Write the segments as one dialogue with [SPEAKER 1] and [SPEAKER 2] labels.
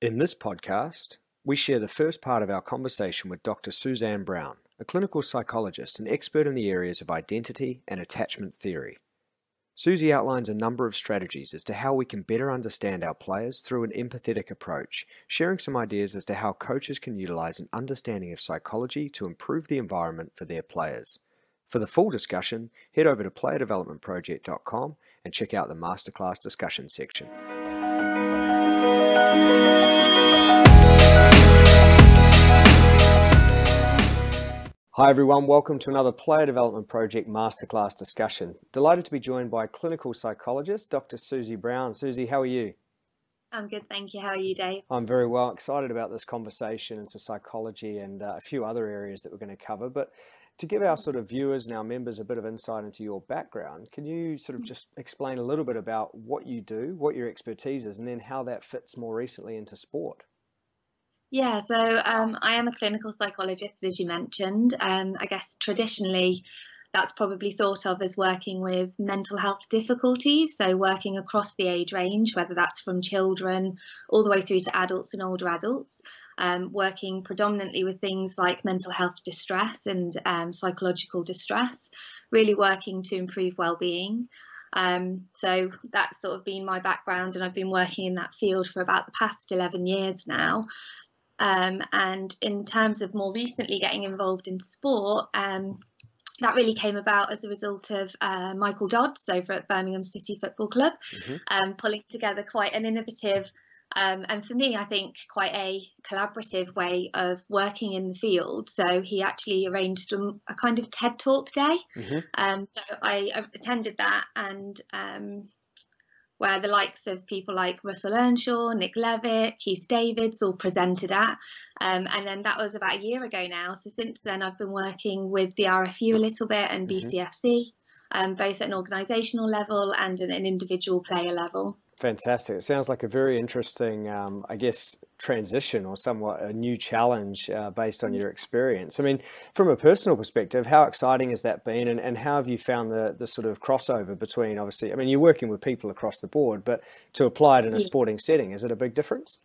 [SPEAKER 1] In this podcast, we share the first part of our conversation with Dr. Suzanne Brown, a clinical psychologist and expert in the areas of identity and attachment theory. Susie outlines a number of strategies as to how we can better understand our players through an empathetic approach, sharing some ideas as to how coaches can utilize an understanding of psychology to improve the environment for their players. For the full discussion, head over to playerdevelopmentproject.com and check out the masterclass discussion section. Hi everyone, welcome to another Player Development Project Masterclass discussion. Delighted to be joined by clinical psychologist Dr. Susie Brown. Susie, how are you?
[SPEAKER 2] I'm good, thank you. How are you, Dave?
[SPEAKER 1] I'm very well. Excited about this conversation into psychology and uh, a few other areas that we're going to cover. But to give our sort of viewers and our members a bit of insight into your background, can you sort of just explain a little bit about what you do, what your expertise is, and then how that fits more recently into sport?
[SPEAKER 2] Yeah, so um, I am a clinical psychologist, as you mentioned. Um, I guess traditionally, that's probably thought of as working with mental health difficulties, so working across the age range, whether that's from children all the way through to adults and older adults, um, working predominantly with things like mental health distress and um, psychological distress, really working to improve well-being. Um, so that's sort of been my background, and I've been working in that field for about the past 11 years now. Um, and in terms of more recently getting involved in sport, um, that really came about as a result of uh, Michael Dodds over at Birmingham City Football Club, mm-hmm. um, pulling together quite an innovative um, and for me, I think quite a collaborative way of working in the field. So he actually arranged a, a kind of TED Talk day. Mm-hmm. Um, so I, attended that and um, where the likes of people like Russell Earnshaw, Nick Levett, Keith Davids all presented at. Um, and then that was about a year ago now. So since then, I've been working with the RFU a little bit and mm-hmm. BCFC, um, both at an organisational level and at an individual player level.
[SPEAKER 1] Fantastic. It sounds like a very interesting, um, I guess, transition or somewhat a new challenge uh, based on your experience. I mean, from a personal perspective, how exciting has that been and, and how have you found the, the sort of crossover between, obviously, I mean, you're working with people across the board, but to apply it in a sporting setting, is it a big difference?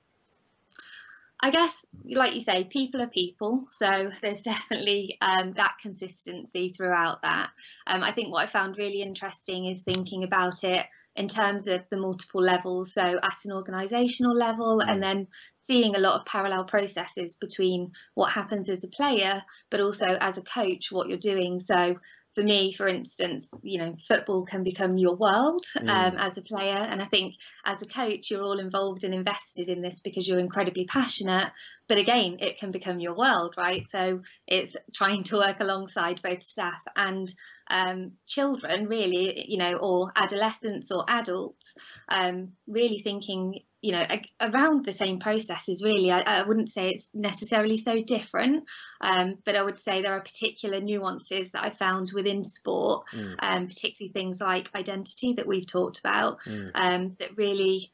[SPEAKER 2] I guess, like you say, people are people. So there's definitely um, that consistency throughout that. Um, I think what I found really interesting is thinking about it in terms of the multiple levels. So at an organisational level, and mm. then seeing a lot of parallel processes between what happens as a player, but also as a coach, what you're doing. So for me, for instance, you know, football can become your world mm. um, as a player. And I think as a coach, you're all involved and invested in this because you're incredibly passionate. But again, it can become your world, right? So it's trying to work alongside both staff and um, children, really, you know, or adolescents or adults, um, really thinking you know around the same processes really I, I, wouldn't say it's necessarily so different um, but I would say there are particular nuances that I found within sport mm. um, particularly things like identity that we've talked about mm. um, that really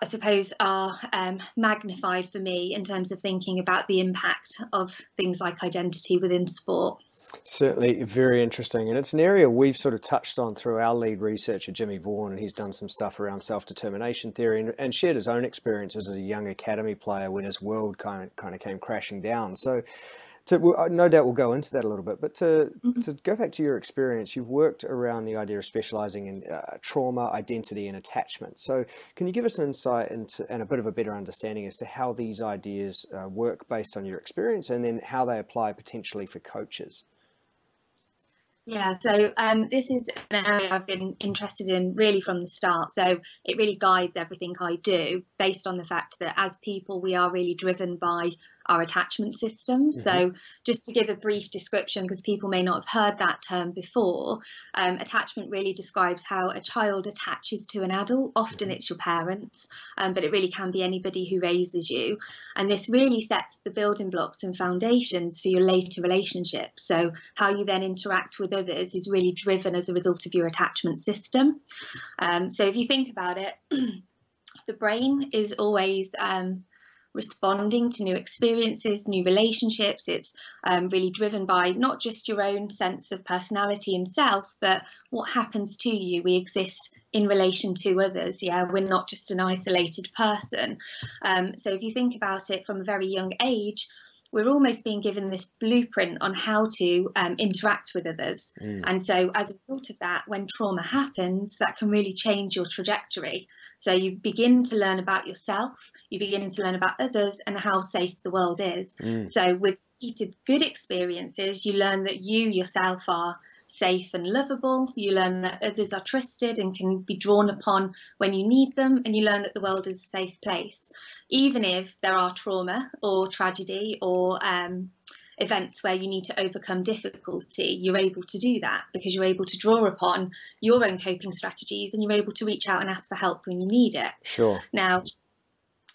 [SPEAKER 2] I suppose are um, magnified for me in terms of thinking about the impact of things like identity within sport.
[SPEAKER 1] Certainly very interesting. And it's an area we've sort of touched on through our lead researcher, Jimmy Vaughan, and he's done some stuff around self determination theory and, and, shared his own experiences as a young academy player when his world kind of, kind of came crashing down. So, to, no doubt we'll go into that a little bit, but to, mm-hmm. to go back to your experience, you've worked around the idea of specializing in uh, trauma, identity, and attachment. So, can you give us an insight into and a bit of a better understanding as to how these ideas uh, work based on your experience and then how they apply potentially for coaches?
[SPEAKER 2] Yeah, so um, this is an area I've been interested in really from the start. So it really guides everything I do based on the fact that as people, we are really driven by our attachment system. Mm-hmm. So, just to give a brief description, because people may not have heard that term before, um, attachment really describes how a child attaches to an adult. Often mm-hmm. it's your parents, um, but it really can be anybody who raises you. And this really sets the building blocks and foundations for your later relationships. So, how you then interact with others is really driven as a result of your attachment system. Um, so, if you think about it, the brain is always um, responding to new experiences, new relationships. It's um, really driven by not just your own sense of personality and self, but what happens to you. We exist in relation to others. Yeah, we're not just an isolated person. Um, so if you think about it from a very young age, we're almost being given this blueprint on how to um, interact with others. Mm. And so, as a result of that, when trauma happens, that can really change your trajectory. So, you begin to learn about yourself, you begin to learn about others, and how safe the world is. Mm. So, with repeated good experiences, you learn that you yourself are safe and lovable. You learn that others are trusted and can be drawn upon when you need them, and you learn that the world is a safe place, even if there are trauma or tragedy or um, events where you need to overcome difficulty, you're able to do that because you're able to draw upon your own coping strategies and you're able to reach out and ask for help when you need it.
[SPEAKER 1] Sure.
[SPEAKER 2] Now,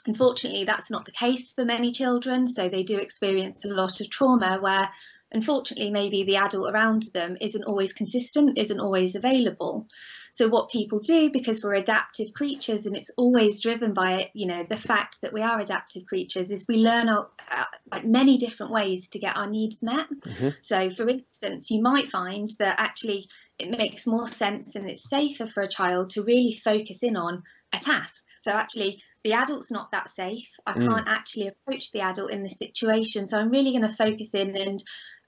[SPEAKER 2] unfortunately, that's not the case for many children, so they do experience a lot of trauma where unfortunately maybe the adult around them isn't always consistent isn't always available so what people do because we're adaptive creatures and it's always driven by you know the fact that we are adaptive creatures is we learn our, uh, like many different ways to get our needs met mm-hmm. so for instance you might find that actually it makes more sense and it's safer for a child to really focus in on a task so actually the adult's not that safe. I mm. can't actually approach the adult in this situation. So I'm really going to focus in and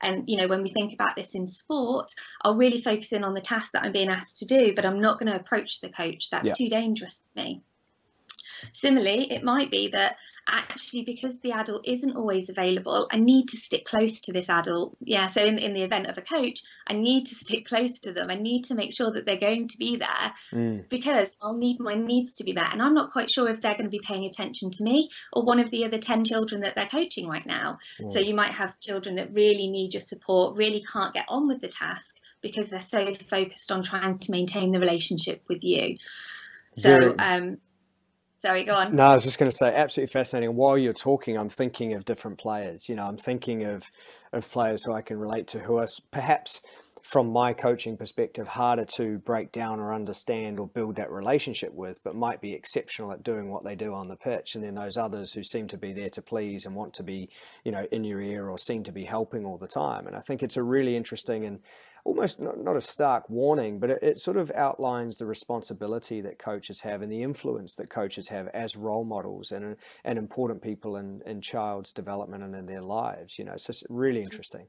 [SPEAKER 2] and you know, when we think about this in sport, I'll really focus in on the task that I'm being asked to do, but I'm not going to approach the coach. That's yeah. too dangerous for me. Similarly, it might be that actually because the adult isn't always available i need to stick close to this adult. Yeah so in, in the event of a coach i need to stick close to them. I need to make sure that they're going to be there mm. because i'll need my needs to be met. And i'm not quite sure if they're going to be paying attention to me or one of the other 10 children that they're coaching right now. Mm. so you might have children that really need your support really can't get on with the task because they're so focused on trying to maintain the relationship with you. So um Sorry, go on.
[SPEAKER 1] No, I was just going to say, absolutely fascinating. While you're talking, I'm thinking of different players. You know, I'm thinking of of players who I can relate to, who are perhaps, from my coaching perspective, harder to break down or understand or build that relationship with, but might be exceptional at doing what they do on the pitch. And then those others who seem to be there to please and want to be, you know, in your ear or seem to be helping all the time. And I think it's a really interesting and almost not, not a stark warning, but it, it, sort of outlines the responsibility that coaches have and the influence that coaches have as role models and, and important people in, in child's development and in their lives. You know, so it's really interesting.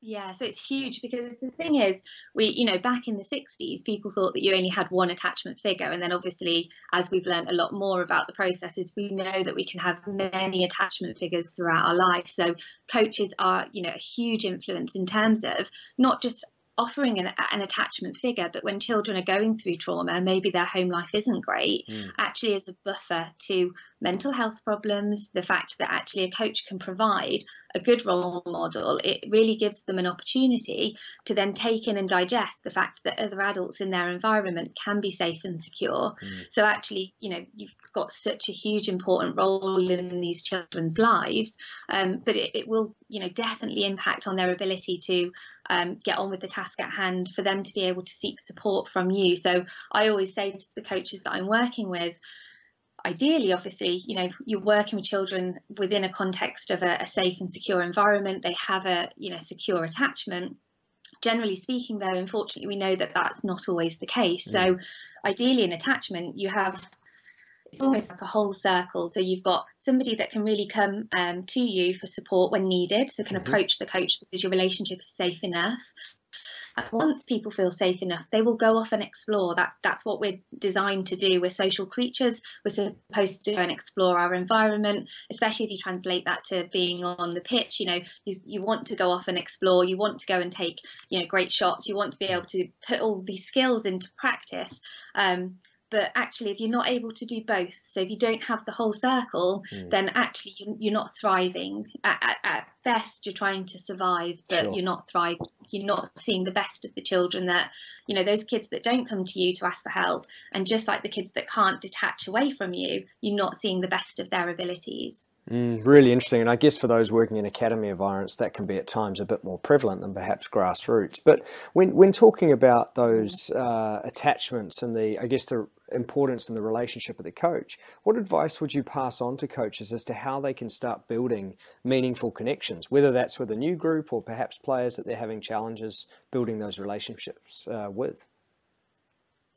[SPEAKER 2] Yeah, so it's huge because the thing is, we, you know, back in the 60s, people thought that you only had one attachment figure. And then obviously, as we've learned a lot more about the processes, we know that we can have many attachment figures throughout our life. So coaches are, you know, a huge influence in terms of not just offering an, an, attachment figure, but when children are going through trauma, maybe their home life isn't great, mm. actually as a buffer to mental health problems, the fact that actually a coach can provide a good role model, it really gives them an opportunity to then take in and digest the fact that other adults in their environment can be safe and secure. Mm. So actually, you know, you've got such a huge important role in these children's lives, um, but it, it, will, you know, definitely impact on their ability to um, get on with the task at hand, for them to be able to seek support from you. So I always say to the coaches that I'm working with, ideally, obviously, you know, you're working with children within a context of a, a safe and secure environment. They have a, you know, secure attachment generally speaking though unfortunately we know that that's not always the case mm. so ideally in attachment you have it's almost like a whole circle so you've got somebody that can really come um, to you for support when needed so can mm-hmm. approach the coach because your relationship is safe enough once people feel safe enough, they will go off and explore. That's that's what we're designed to do. We're social creatures. We're supposed to go and explore our environment, especially if you translate that to being on the pitch. You know, you, you want to go off and explore. You want to go and take you know great shots. You want to be able to put all these skills into practice. Um, but actually if you're not able to do both so if you don't have the whole circle mm. then actually you're, not thriving at, at, at, best you're trying to survive but sure. you're not thriving you're not seeing the best of the children that you know those kids that don't come to you to ask for help and just like the kids that can't detach away from you you're not seeing the best of their abilities
[SPEAKER 1] Mm, really interesting. And I guess for those working in academy environments, that can be at times a bit more prevalent than perhaps grassroots. But when, when talking about those uh, attachments and the, I guess, the importance in the relationship with the coach, what advice would you pass on to coaches as to how they can start building meaningful connections, whether that's with a new group or perhaps players that they're having challenges building those relationships uh, with?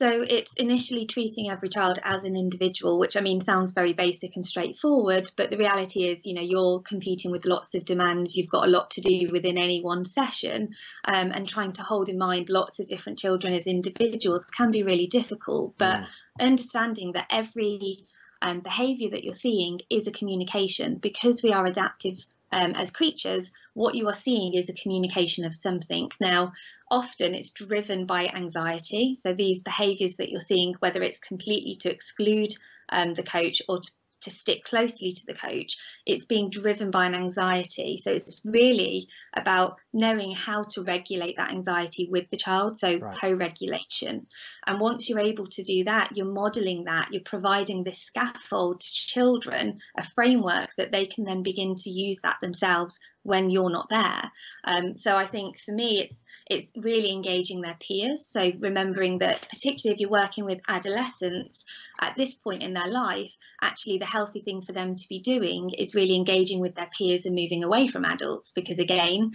[SPEAKER 2] So it's initially treating every child as an individual, which I mean sounds very basic and straightforward, but the reality is, you know, you're competing with lots of demands. You've got a lot to do within any one session, um, and trying to hold in mind lots of different children as individuals can be really difficult. But mm. understanding that every um, behaviour that you're seeing is a communication because we are adaptive um, as creatures, what you are seeing is a communication of something. Now, often it's driven by anxiety. So these behaviours that you're seeing, whether it's completely to exclude um, the coach or to to stick closely to the coach, it's being driven by an anxiety. So it's really about knowing how to regulate that anxiety with the child, so right. co regulation. And once you're able to do that, you're modeling that, you're providing this scaffold to children, a framework that they can then begin to use that themselves when you're not there. Um, so I think for me, it's it's really engaging their peers. So remembering that, particularly if you're working with adolescents at this point in their life, actually the healthy thing for them to be doing is really engaging with their peers and moving away from adults. Because again,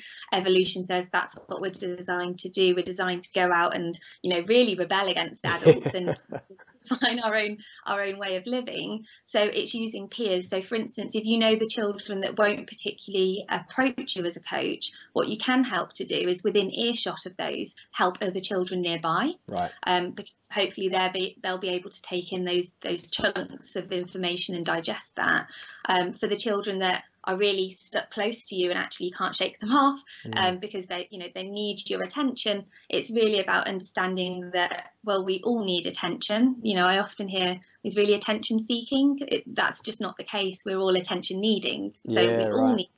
[SPEAKER 2] evolution says that's what we're designed to do. We're designed to go out and you know really rebel against adults and find our own our own way of living. So it's using peers. So for instance, if you know the children that won't particularly approach you as a coach, what you can help to do is within earshot of those, help other children nearby.
[SPEAKER 1] Right.
[SPEAKER 2] Um, because hopefully they'll be they'll be able to take in those those chunks of information and digest that. Um, for the children that are really stuck close to you and actually you can't shake them off mm. um, because they you know they need your attention it's really about understanding that well we all need attention you know i often hear is really attention seeking it, that's just not the case we're all attention needing so yeah, we all right. need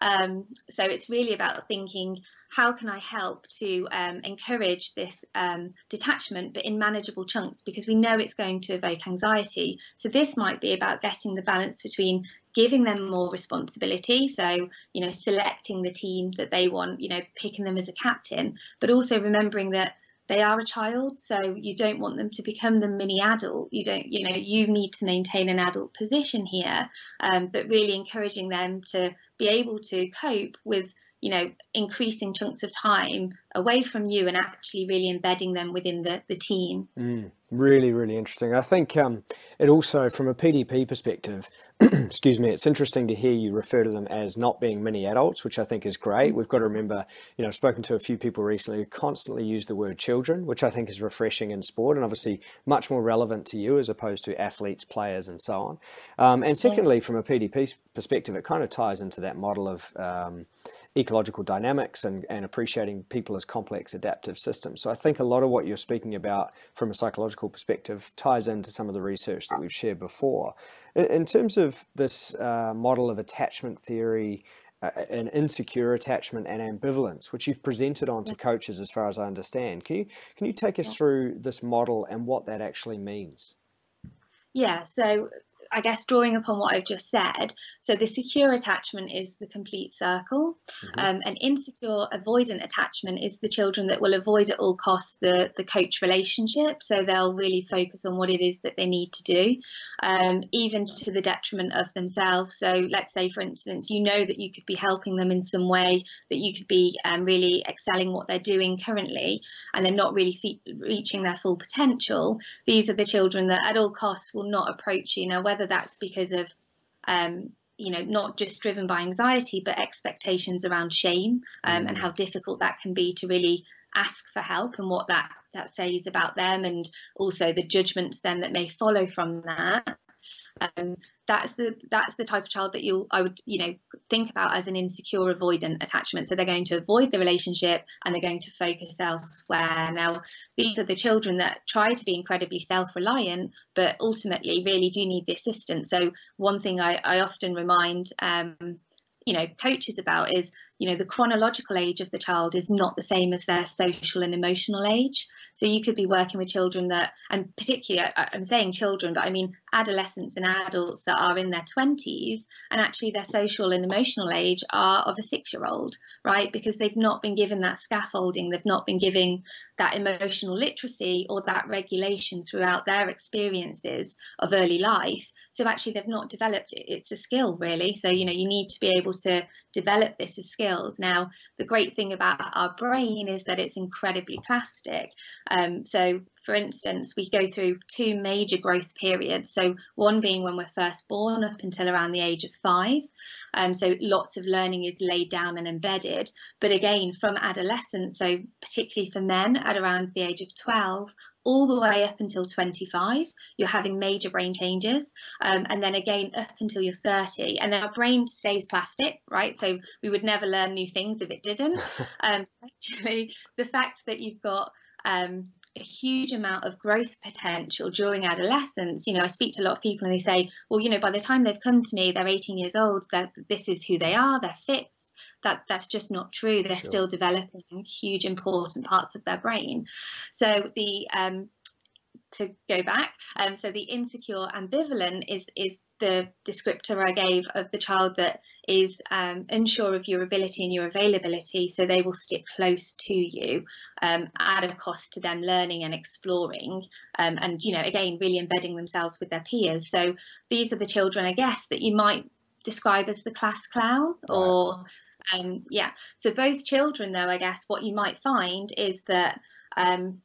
[SPEAKER 2] um, so it's really about thinking how can I help to um, encourage this um, detachment, but in manageable chunks, because we know it's going to evoke anxiety. So this might be about getting the balance between giving them more responsibility. So, you know, selecting the team that they want, you know, picking them as a captain, but also remembering that they are a child, so you don't want them to become the mini adult. You don't, you know, you need to maintain an adult position here, um, but really encouraging them to be able to cope with, you know, increasing chunks of time away from you and actually really embedding them within the, the team.
[SPEAKER 1] Mm, really, really interesting. I think um, it also, from a PDP perspective, excuse me, it's interesting to hear you refer to them as not being mini adults, which I think is great. We've got to remember, you know, I've spoken to a few people recently who constantly use the word children, which I think is refreshing in sport and obviously much more relevant to you as opposed to athletes, players, and so on. Um, and secondly, from a PDP perspective, it kind of ties into that model of um, ecological dynamics and, and appreciating people as complex adaptive systems. So I think a lot of what you're speaking about from a psychological perspective ties into some of the research that we've shared before. In, in terms of this uh, model of attachment theory, uh, an insecure attachment and ambivalence, which you've presented on to coaches as far as I understand. Can you can you take us through this model and what that actually means?
[SPEAKER 2] Yeah, so I guess drawing upon what I've just said, so the secure attachment is the complete circle. Mm-hmm. Um, an insecure avoidant attachment is the children that will avoid at all costs the, the coach relationship. So they'll really focus on what it is that they need to do, um, even to the detriment of themselves. So let's say, for instance, you know that you could be helping them in some way, that you could be um, really excelling what they're doing currently, and they're not really fe- reaching their full potential. These are the children that at all costs will not approach you. Now, whether whether that's because of um, you know not just driven by anxiety but expectations around shame um, mm. and how difficult that can be to really ask for help and what that that says about them and also the judgments then that may follow from that um, that's the that's the type of child that you I would you know think about as an insecure avoidant attachment. So they're going to avoid the relationship and they're going to focus elsewhere. Now these are the children that try to be incredibly self-reliant, but ultimately really do need the assistance. So one thing I, I often remind um, you know coaches about is you know the chronological age of the child is not the same as their social and emotional age. So you could be working with children that and particularly i'm saying children but i mean adolescents and adults that are in their 20s and actually their social and emotional age are of a six year old right? Because they've not been given that scaffolding they've not been given that emotional literacy or that regulation throughout their experiences of early life. So actually they've not developed it. It's a skill really. So you know you need to be able to develop this as skills. Now, the great thing about our brain is that it's incredibly plastic. Um, so, for instance, we go through two major growth periods. So, one being when we're first born up until around the age of five. Um, so, lots of learning is laid down and embedded. But again, from adolescence, so particularly for men at around the age of 12, all the way up until 25, you're having major brain changes. Um, and then again, up until you're 30. And then our brain stays plastic, right? So we would never learn new things if it didn't. um, actually, the fact that you've got um, a huge amount of growth potential during adolescence. You know, I speak to a lot of people and they say, well, you know, by the time they've come to me, they're 18 years old, this is who they are, they're fixed that that's just not true. They're sure. still developing huge important parts of their brain. So the um, to go back, um, so the insecure ambivalent is is the descriptor I gave of the child that is um, unsure of your ability and your availability, so they will stick close to you um, at a cost to them learning and exploring, um, and you know again really embedding themselves with their peers. So these are the children, I guess, that you might describe as the class clown or um, yeah. So both children, though, I guess what you might find is that um,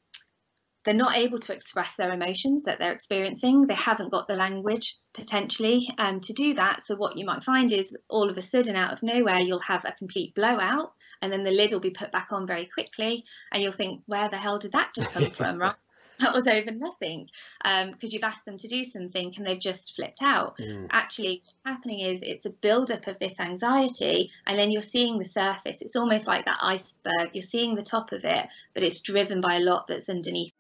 [SPEAKER 2] they're not able to express their emotions that they're experiencing. They haven't got the language potentially um, to do that. So what you might find is all of a sudden, out of nowhere, you'll have a complete blowout, and then the lid will be put back on very quickly, and you'll think, where the hell did that just come from, right? that was over nothing because um, you've asked them to do something and they've just flipped out. Mm. Actually, what's happening is it's a build-up of this anxiety, and then you're seeing the surface. It's almost like that iceberg. You're seeing the top of it, but it's driven by a lot that's underneath.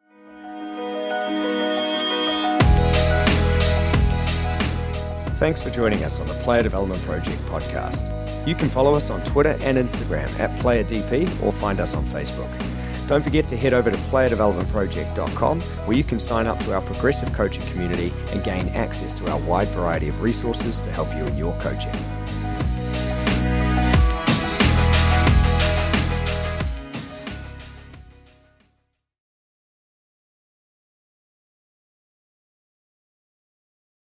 [SPEAKER 1] Thanks for joining us on the Player Development Project podcast. You can follow us on Twitter and Instagram at PlayerDP or find us on Facebook. Don't forget to head over to playerdevelopmentproject.com where you can sign up to our progressive coaching community and gain access to our wide variety of resources to help you in your coaching.